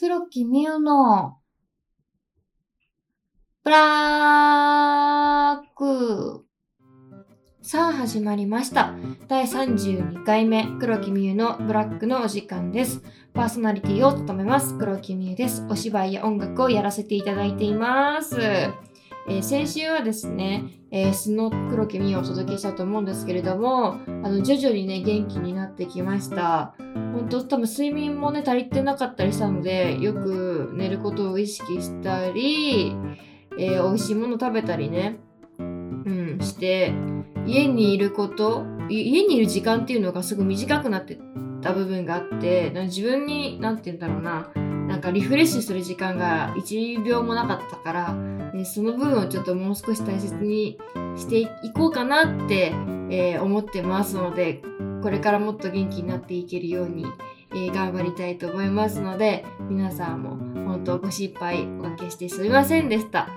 黒木美優の、ブラック。さあ始まりました。第32回目、黒木美優のブラックのお時間です。パーソナリティを務めます、黒木美優です。お芝居や音楽をやらせていただいています。えー先週はですね、えー素の黒木美優をお届けしたと思うんですけれども、あの徐々にね、元気になってきました。本当多分睡眠もね、足りてなかったりしたので、よく寝ることを意識したり、えー美味しいもの食べたりね、うん、して、家にいること、家にいる時間っていうのがすごい短くなってた部分があって、自分に、なんて言うんだろうな、なんかリフレッシュする時間が1秒もなかったから、ねその分をちょっともう少し大切にしていこうかなって、えー思ってますので、これからもっと元気になっていけるように、えー頑張りたいと思いますので、皆さんも本当ご心配おかけしてすみませんでした。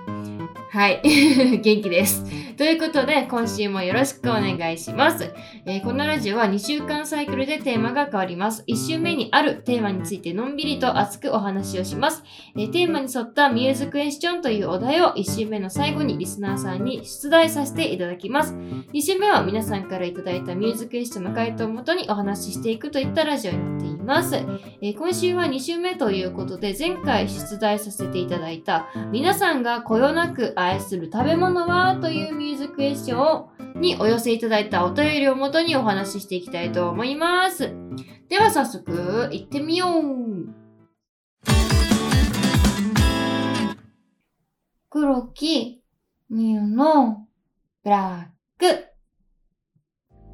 はい。元気です。ということで、今週もよろしくお願いします。えーこのラジオは2週間サイクルでテーマが変わります。1週目にあるテーマについてのんびりと熱くお話をします。えーテーマに沿ったミューズクエスチョンというお題を1週目の最後にリスナーさんに出題させていただきます。2週目は皆さんからいただいたミューズクエスチョンの回答をもとにお話ししていくといったラジオになっています。えー今週は2週目ということで、前回出題させていただいた皆さんがこよなく愛する食べ物はというミューズクエスチョンにお寄せいただいたお便りをもとにお話ししていきたいと思います。では早速行ってみよう黒木みゆのブラック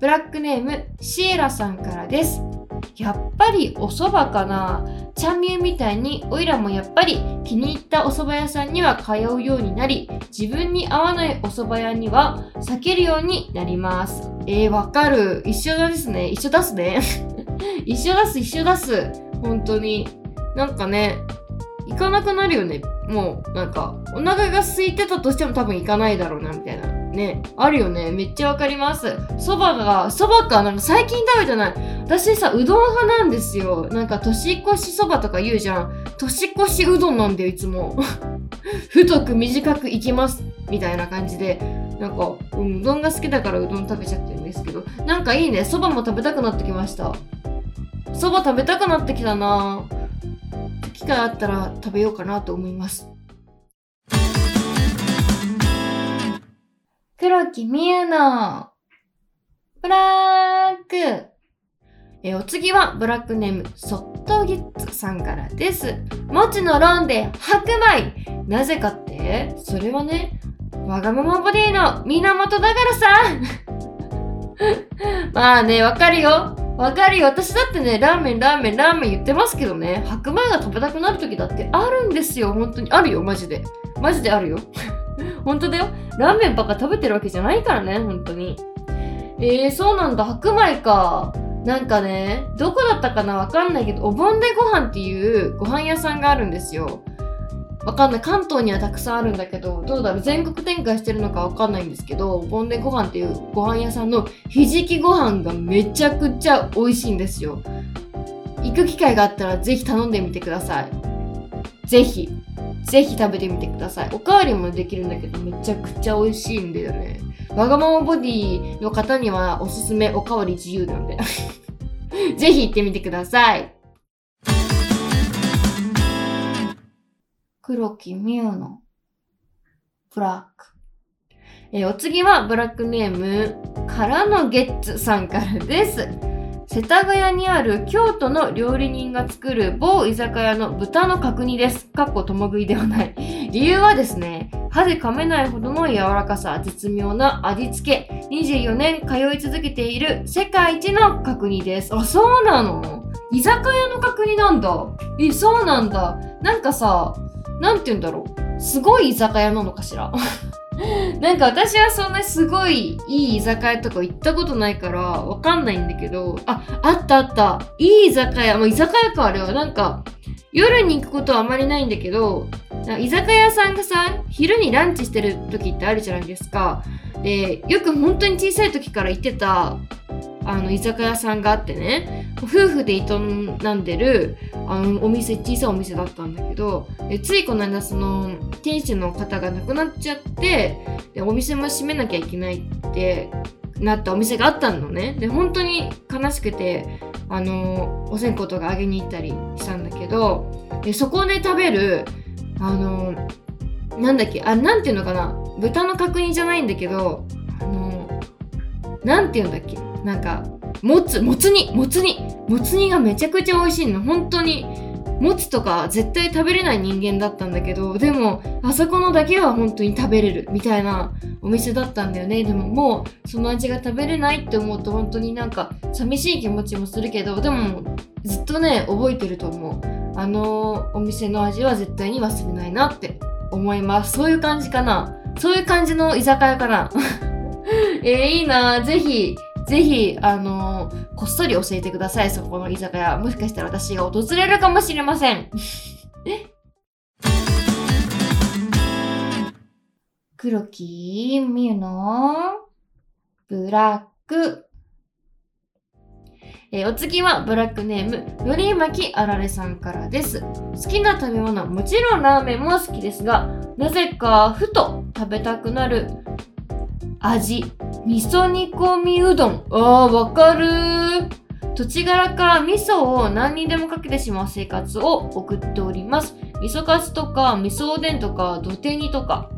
ブラックネームシエラさんからです。やっぱりお蕎麦かな。ちゃんみゆみたいにおいらもやっぱり気に入ったお蕎麦屋さんには通うようになり自分に合わないお蕎麦屋には避けるようになります。えー、わかる。一緒ですね。一緒出すね。一緒出す一緒出す。本当に。なんかね行かなくなるよね。もうなんかお腹が空いてたとしても多分行かないだろうなみたいな。ねあるよね。めっちゃわかります。蕎麦が蕎麦かなんか最近食べてない。私さうどん派なんですよ。なんか年越しそばとか言うじゃん。年越しうどんなんだよいつも。太く短くいきます。みたいな感じで。なんか、うん、うどんが好きだからうどん食べちゃってるんですけど。なんかいいね。そばも食べたくなってきました。そば食べたくなってきたな。機会あったら食べようかなと思います。黒木美優のブラックえお次はブラックネームソットギッツさんからです。もちのロンで白米なぜかって？それはね、わがままボディの源だからさ まあね、わかるよ。わかるよ。私だってね、ラーメン、ラーメン、ラーメン言ってますけどね、白米が食べたくなる時だってあるんですよ。本当に。あるよ、マジで。マジであるよ。本当だよ。ラーメンばっか食べてるわけじゃないからね、本当に。えー、そうなんだ。白米か。なんかね、どこだったかな？わかんないけど、お盆でご飯っていうご飯屋さんがあるんですよ。わかんない。関東にはたくさんあるんだけど、どうだろう？全国展開してるのかわかんないんですけど、お盆でご飯っていうご飯屋さんのひじきご飯がめちゃくちゃ美味しいんですよ。行く機会があったらぜひ頼んでみてください。ぜひ。ぜひ食べてみてください。おかわりもできるんだけど、めちゃくちゃ美味しいんだよね。わがままボディの方にはおすすめおかわり自由なんで。ぜひ行ってみてください。黒木美優のブラック。えーお次はブラックネームからのゲッツさんからです。世田谷にある京都の料理人が作る某居酒屋の豚の角煮です。かっこ共食いではない。理由はですね、歯で噛めないほどの柔らかさ、絶妙な味付け、24年通い続けている世界一の角煮です。あ、そうなの？居酒屋の角煮なんだ。え、そうなんだ。なんかさ、なんて言うんだろう。すごい居酒屋なのかしら？なんか私はそんなすごいいい居酒屋とか行ったことないからわかんないんだけど、あ、あったあった。いい居酒屋。まあ、居酒屋かあれは。なんか、夜に行くことはあまりないんだけど、居酒屋さんがさ、昼にランチしてる時ってあるじゃないですか。で、よく本当に小さい時から行ってた、あの居酒屋さんがあってね。夫婦で営んでるあのお店小さいお店だったんだけどついこの間その店主の方が亡くなっちゃってでお店も閉めなきゃいけないってなったお店があったのね。で本当に悲しくてあのお線香とかあげに行ったりしたんだけどでそこで食べるあのなんだっけあなんていうのかな。豚の角煮じゃないんだけどあのなんていうんだっけ。なんかもつもつ煮もつ煮。もつ煮がめちゃくちゃ美味しいの。本当にもつとか絶対食べれない人間だったんだけどでもあそこのだけは本当に食べれるみたいなお店だったんだよね。でももうその味が食べれないって思うと本当になんか寂しい気持ちもするけどでもずっとね覚えてると思う。あのお店の味は絶対に忘れないなって思います。そういう感じかな。そういう感じの居酒屋かな。えー、いいな。ぜひぜひ、あのー、こっそり教えてください、そこの居酒屋。もしかしたら私が訪れるかもしれません。黒木みゆのブラック。えー、お次はブラックネーム、のりまきあられさんからです。好きな食べ物もちろんラーメンも好きですが、なぜかふと食べたくなる味味噌煮込みうどん。あーわかる。土地柄か味噌を何にでもかけてしまう生活を送っております。味噌カツとか味噌おでんとか土手煮とか。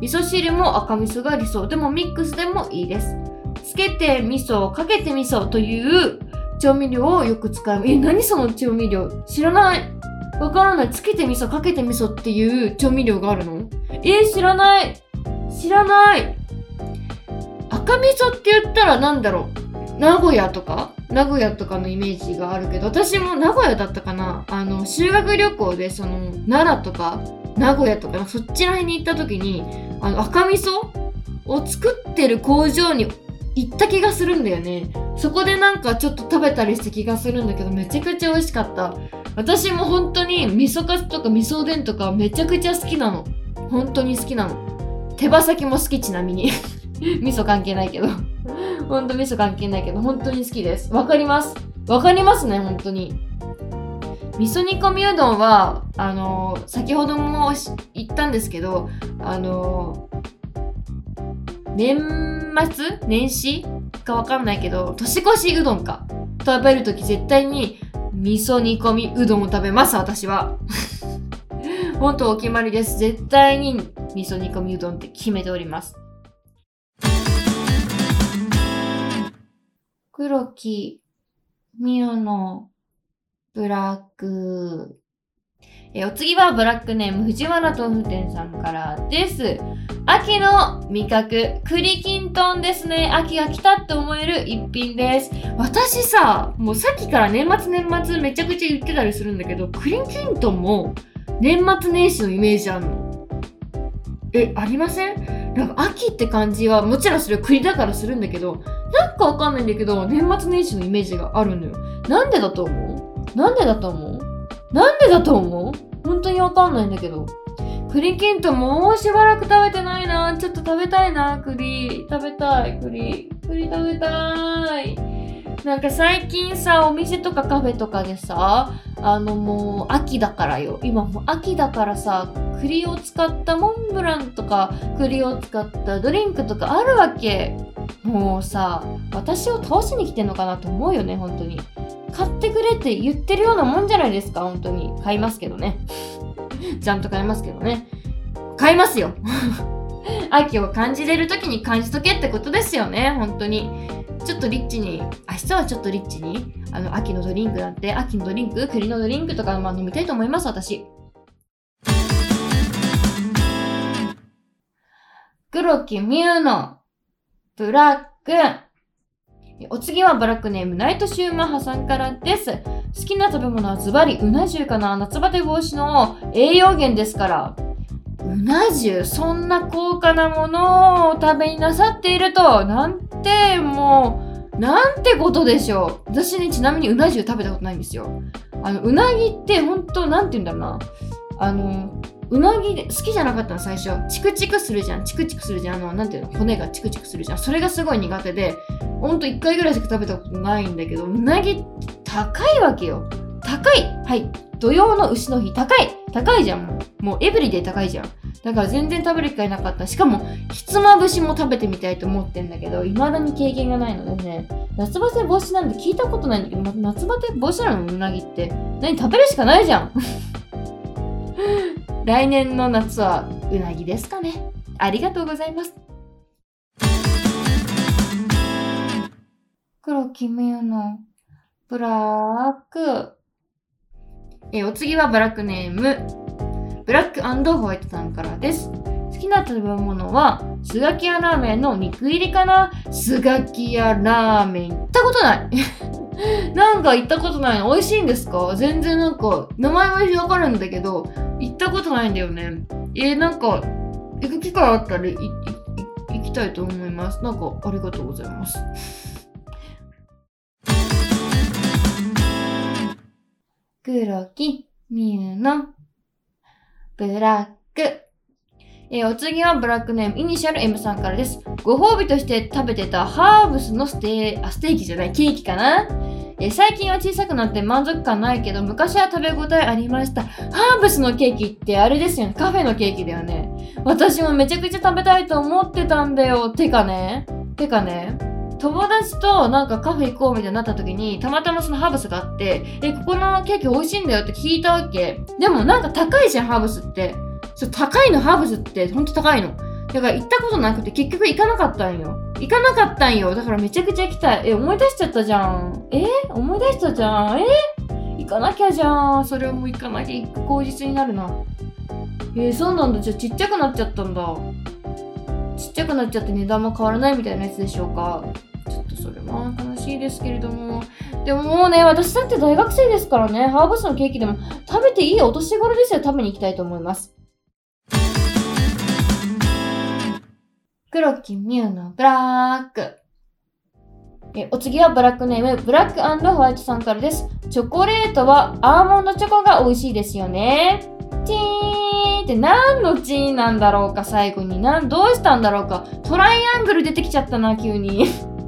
味噌汁も赤味噌が理想。でもミックスでもいいです。つけて味噌かけて味噌という調味料をよく使う。え何その調味料？知らない。わからない。つけて味噌かけて味噌っていう調味料があるの？えー、知らない。知らない。赤味噌って言ったら何だろう？名古屋とか？名古屋とかのイメージがあるけど私も名古屋だったかな？あの修学旅行でその奈良とか名古屋とかそっちら辺に行った時にあの赤味噌を作ってる工場に行った気がするんだよね。そこでなんかちょっと食べたりした気がするんだけどめちゃくちゃ美味しかった。私も本当に味噌カツとか味噌おでんとかめちゃくちゃ好きなの。本当に好きなの。手羽先も好きちなみに。味噌関係ないけど。ほんと味噌関係ないけど、本当に好きです。わかります。わかりますね、本当に。味噌煮込みうどんは、あのー、先ほども言ったんですけど、あのー、年末？年始かわかんないけど、年越しうどんか。食べるとき絶対に味噌煮込みうどんを食べます、私は。本当お決まりです。絶対に味噌煮込みうどんって決めております。黒木、ミオのブラック。えお次はブラックネーム藤原豆腐店さんからです。秋の味覚、栗きんとんですね。秋が来たって思える一品です。私さ、もうさっきから年末年末めちゃくちゃ言ってたりするんだけど、栗きんとんも年末年始のイメージあんの。え、ありません？なんか秋って感じはもちろんそれは栗だからするんだけど、なんかわかんないんだけど、年末年始のイメージがあるのよ。なんでだと思う？なんでだと思う？なんでだと思う？本当にわかんないんだけど。栗きんともうしばらく食べてないな。ちょっと食べたいな、栗。食べたい、栗。栗食べたい。なんか最近さ、お店とかカフェとかでさ、あのもう秋だからよ。今もう秋だからさ、栗を使ったモンブランとか、栗を使ったドリンクとかあるわけ。もうさ私を倒しに来てんのかなと思うよね本当に。買ってくれって言ってるようなもんじゃないですか本当に。買いますけどね。ちゃんと買いますけどね。買いますよ。秋を感じれる時に感じとけってことですよね本当にちょっとリッチに明日はちょっとリッチにあの秋のドリンクなんて秋のドリンク栗のドリンクとか、まあ、飲みたいと思います私黒木美優のブラック。お次はブラックネームナイトシューマッハさんからです。好きな食べ物はズバリうな重かな夏バテ防止の栄養源ですから。うな重そんな高価なものを食べになさっていると、なんてもう、なんてことでしょう。私ね、ちなみにうな重食べたことないんですよ。あの、うなぎって本当なんて言うんだろうな。あの、うなぎで好きじゃなかったの最初チクチクするじゃんチクチクするじゃんあのなんていうの？骨がチクチクするじゃんそれがすごい苦手でほんと1回ぐらいしか食べたことないんだけど、うなぎ高いわけよ。高いはい。土曜の牛の日、高い高いじゃん、もう。エブリデイ高いじゃん。だから全然食べる機会なかった。しかも、ひつまぶしも食べてみたいと思ってんだけど、未だに経験がないのでね、夏バテ防止なんて聞いたことないんだけど、夏バテ防止なの？うなぎって。何食べるしかないじゃん。来年の夏はうなぎですかね。ありがとうございます。黒木美優のブラック。え、お次はブラックネーム、ブラックホワイトさんからです。好きな食べ物は、スガキヤラーメンの肉入りかな？スガキヤラーメン行ったことない なんか行ったことないの美味しいんですか？全然なんか、名前はわかるんだけど、行ったことないんだよね。えー、なんか、行く機会あったら行きたいと思います。なんか、ありがとうございます。黒木ミュのブラック。えー、お次はブラックネームイニシャル M さんからです。ご褒美として食べてたハーブスのステー、あ、ステーキじゃない、ケーキかなえ最近は小さくなって満足感ないけど、昔は食べ応えありました。ハーブスのケーキってあれですよね。カフェのケーキだよね。私もめちゃくちゃ食べたいと思ってたんだよ。てかね。てかね。友達となんかカフェ行こうみたいになった時に、たまたまそのハーブスがあって、え、ここのケーキ美味しいんだよって聞いたわけ。でもなんか高いじゃん、ハーブスって。そう、高いの、ハーブスってほんと高いの。だから行ったことなくて結局行かなかったんよ。行かなかったんよ。だからめちゃくちゃ行きたい。え、思い出しちゃったじゃん。え思い出したじゃん。え行かなきゃじゃん。それはもう行かなきゃ行く口実になるな。えー、そうなんだ。じゃあちっちゃくなっちゃったんだ。ちっちゃくなっちゃって値段も変わらないみたいなやつでしょうか。ちょっとそれは悲しいですけれども。でももうね、私だって大学生ですからね、ハーブスのケーキでも食べていいお年頃ですよ。食べに行きたいと思います。黒木ミュウのブラック。えお次はブラックネーム、ブラックホワイトさんからです。チョコレートはアーモンドチョコが美味しいですよね。チーンって何のチーンなんだろうか、最後に。なん、どうしたんだろうか。トライアングル出てきちゃったな、急に。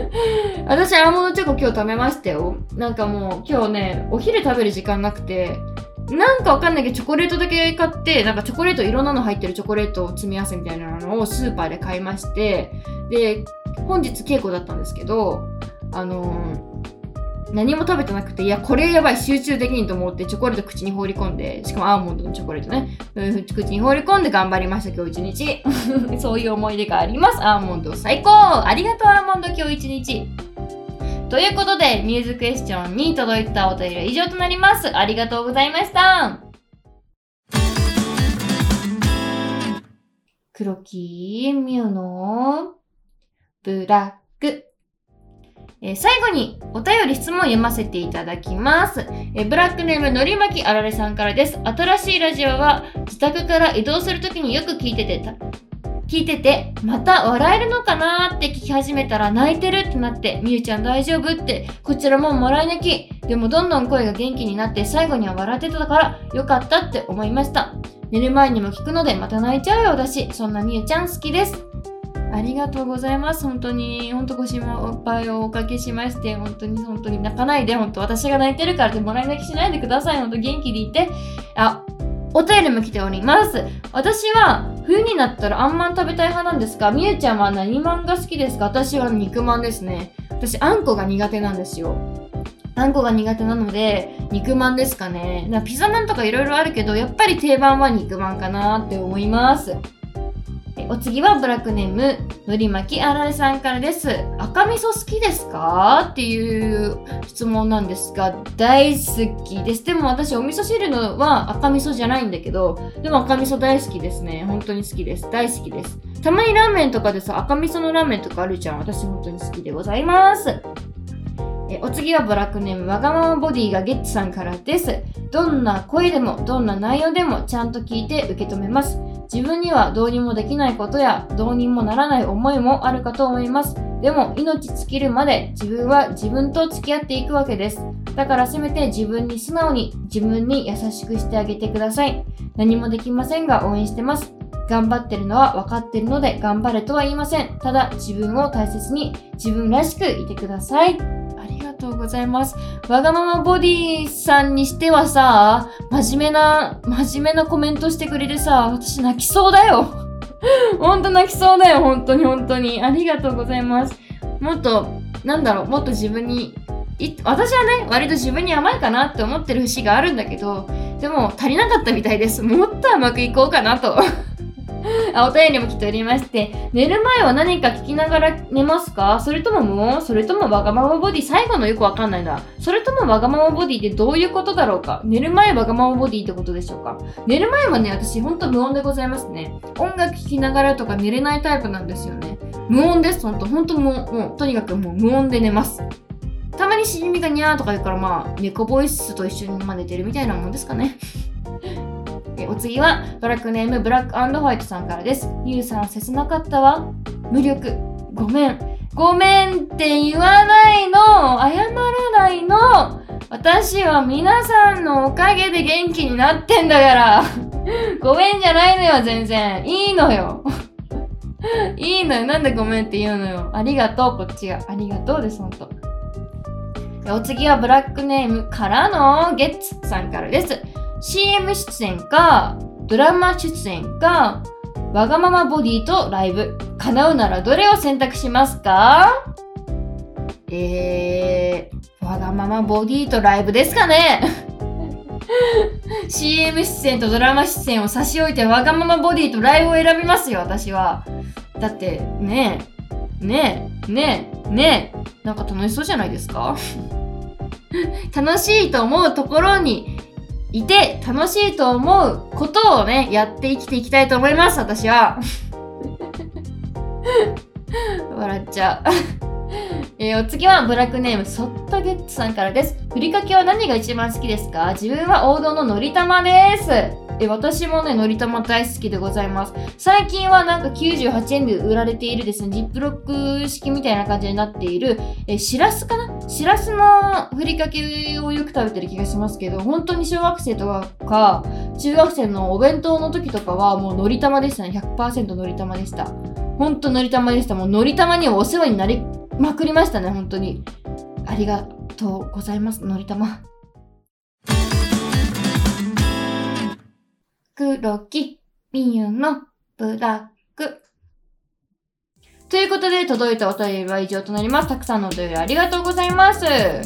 私、アーモンドチョコ今日食べましたよ。なんかもう、今日ね、お昼食べる時間なくて、なんかわかんないけど、チョコレートだけ買って、なんかチョコレート、いろんなの入ってるチョコレートを詰め合わせみたいなのをスーパーで買いまして、で、本日稽古だったんですけど、あのー、何も食べてなくて、いや、これやばい、集中できんと思って、チョコレート口に放り込んで、しかもアーモンドのチョコレートね、口に放り込んで頑張りました、今日一日。そういう思い出があります。アーモンド最高ありがとう、アーモンド今日一日。ということで、ミューズクエスチョンに届いたお便りは以上となります。ありがとうございました。黒木ミュのブラック。えー、最後にお便り質問を読ませていただきます。えー、ブラックネームのりまきあられさんからです。新しいラジオは自宅から移動するときによく聞いててた聞いてて、また笑えるのかなって聞き始めたら泣いてるってなって、みゆちゃん大丈夫って、こちらももらい泣き。でもどんどん声が元気になって最後には笑ってたからよかったって思いました。寝る前にも聞くのでまた泣いちゃうよだし、そんなみゆちゃん好きです。ありがとうございます。本当に、本当ご心配をおかけしまして、本当に本当に泣かないで、本当私が泣いてるからってもらい泣きしないでください。本当元気でいて。あ、お便りも来ております。私は冬になったらあんまん食べたい派なんですが、みゆちゃんは何まんが好きですか？私は肉まんですね。私、あんこが苦手なんですよ。あんこが苦手なので、肉まんですかね。なピザまんとかいろいろあるけど、やっぱり定番は肉まんかなって思います。お次はブラックネーム、のりまきあられさんからです。赤味噌好きですか？っていう質問なんですが、大好きです。でも私、お味噌汁のは赤味噌じゃないんだけど、でも赤味噌大好きですね。本当に好きです。大好きです。たまにラーメンとかでさ、赤味噌のラーメンとかあるじゃん。私本当に好きでございます。えお次はブラックネームわがままボディがゲッチさんからです。どんな声でもどんな内容でもちゃんと聞いて受け止めます。自分にはどうにもできないことやどうにもならない思いもあるかと思います。でも命尽きるまで自分は自分と付き合っていくわけです。だからせめて自分に素直に自分に優しくしてあげてください。何もできませんが応援してます。頑張ってるのは分かってるので頑張れとは言いません。ただ自分を大切に自分らしくいてください。とうございます。わがままボディさんにしてはさ、真面目な、真面目なコメントしてくれてさ、私泣きそうだよ。ほんと泣きそうだよ、本当に本当に。ありがとうございます。もっと、なんだろう、もっと自分に私はね割と自分に甘いかなって思ってる節があるんだけどでも足りなかったみたいですもっと甘くいこうかなと あお便りも来ておりまして寝る前は何か聞きながら寝ますか？それとももうそれともわがままボディ？最後のよくわかんないな。それともわがままボディってどういうことだろうか？寝る前わがままボディってことでしょうか？寝る前はね私ほんと無音でございますね。音楽聴きながらとか寝れないタイプなんですよね。無音ですほんと。ほんともうもうとにかくもう無音で寝ます。たまにしじみがにゃーとか言うからまあ猫ボイスと一緒にま寝てるみたいなもんですかね。お次はブラックネームブラックホワイトさんからです。ゆうさん切なかったわ。無力。ごめん。ごめんって言わないの。謝らないの。私は皆さんのおかげで元気になってんだから。ごめんじゃないのよ、全然。いいのよ。いいのよ。なんでごめんって言うのよ。ありがとう、こっちが。ありがとうです、ほんと。お次はブラックネームからのゲッツさんからです。CM 出演か、ドラマ出演か、わがままボディとライブ。叶うならどれを選択しますか？えー、わがままボディとライブですかね CM 出演とドラマ出演を差し置いてわがままボディとライブを選びますよ、私は。だって、ねえ、ねえ、ねえ、ねえ、なんか楽しそうじゃないですか？楽しいと思うところにいて楽しいと思うことをね、やって生きていきたいと思います、私は。笑っちゃうえー、お次はブラックネームソットゲッツさんからです。ふりかけは何が一番好きですか？自分は王道ののり玉です。え私もね、のり玉大好きでございます。最近はなんか98円で売られているですね、ジップロック式みたいな感じになっている、えしらすかな？しらすのふりかけをよく食べてる気がしますけど、本当に小学生とか、か中学生のお弁当の時とかはもうのり玉でしたね。100%のり玉でした。ほんとのり玉でした。もうのり玉にお世話になりまくりましたね、本当に。ありがとうございます、のり玉。黒木みゆのブラック。ということで、届いたお便りは以上となります。たくさんのお便りありがとうございます。え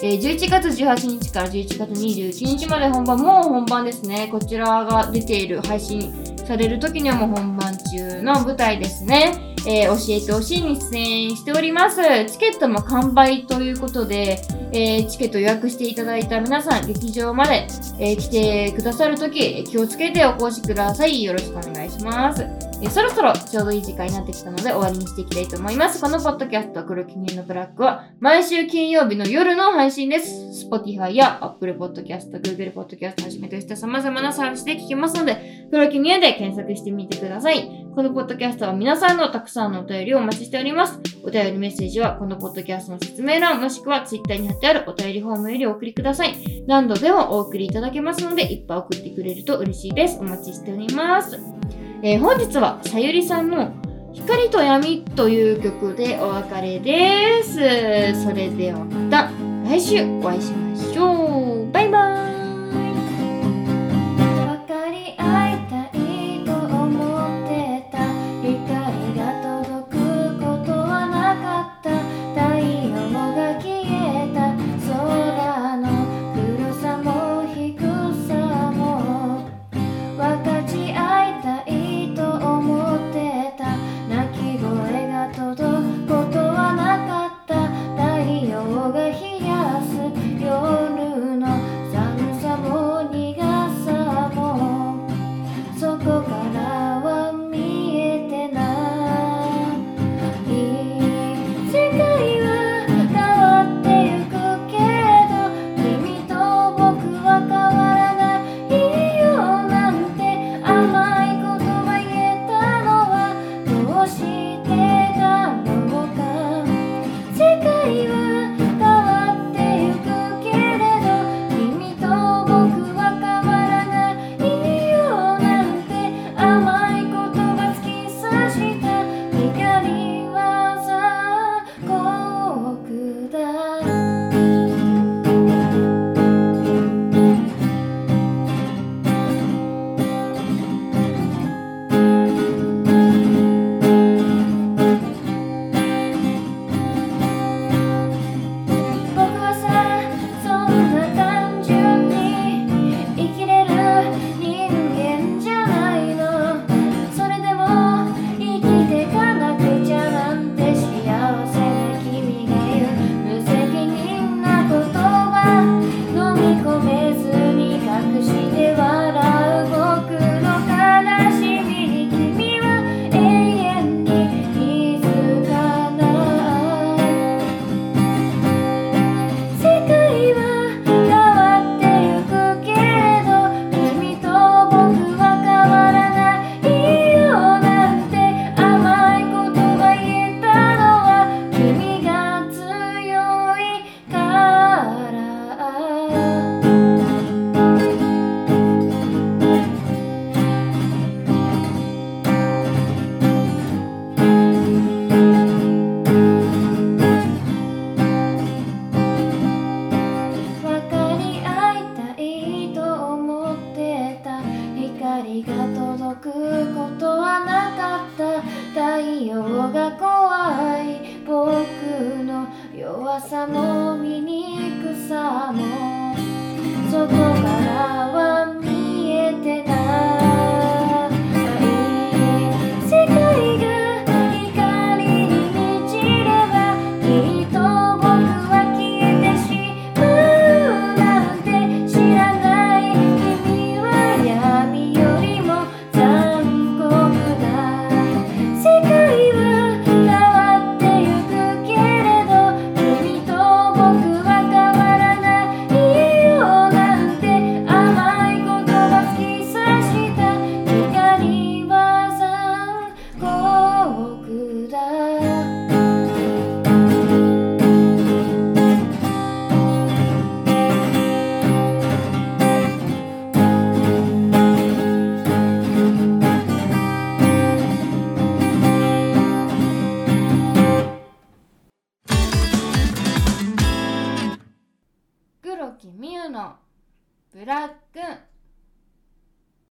ー、11月18日から11月21日まで本番、もう本番ですね。こちらが出ている配信される時にはもう本番中の舞台ですね。えー、教えてほしいに出演しております。チケットも完売ということで、えー、チケット予約していただいた皆さん、劇場まで、えー、来てくださるとき、気をつけてお越しください。よろしくお願いします。えそろそろちょうどいい時間になってきたので終わりにしていきたいと思います。このポッドキャスト、黒記念のブラックは、毎週金曜日の夜の配信です。Spotify や Apple Podcast、Google Podcast はじめとした様々なサービスで聞けますので、黒記念で検索してみてください。このポッドキャストは皆さんのたくさんのお便りをお待ちしております。お便りメッセージはこのポッドキャストの説明欄もしくは Twitter に貼ってあるお便りフォームよりお送りください。何度でもお送りいただけますので、いっぱい送ってくれると嬉しいです。お待ちしております。えー、本日はさゆりさんの光と闇という曲でお別れです。それではまた来週お会いしましょう。バイバーイ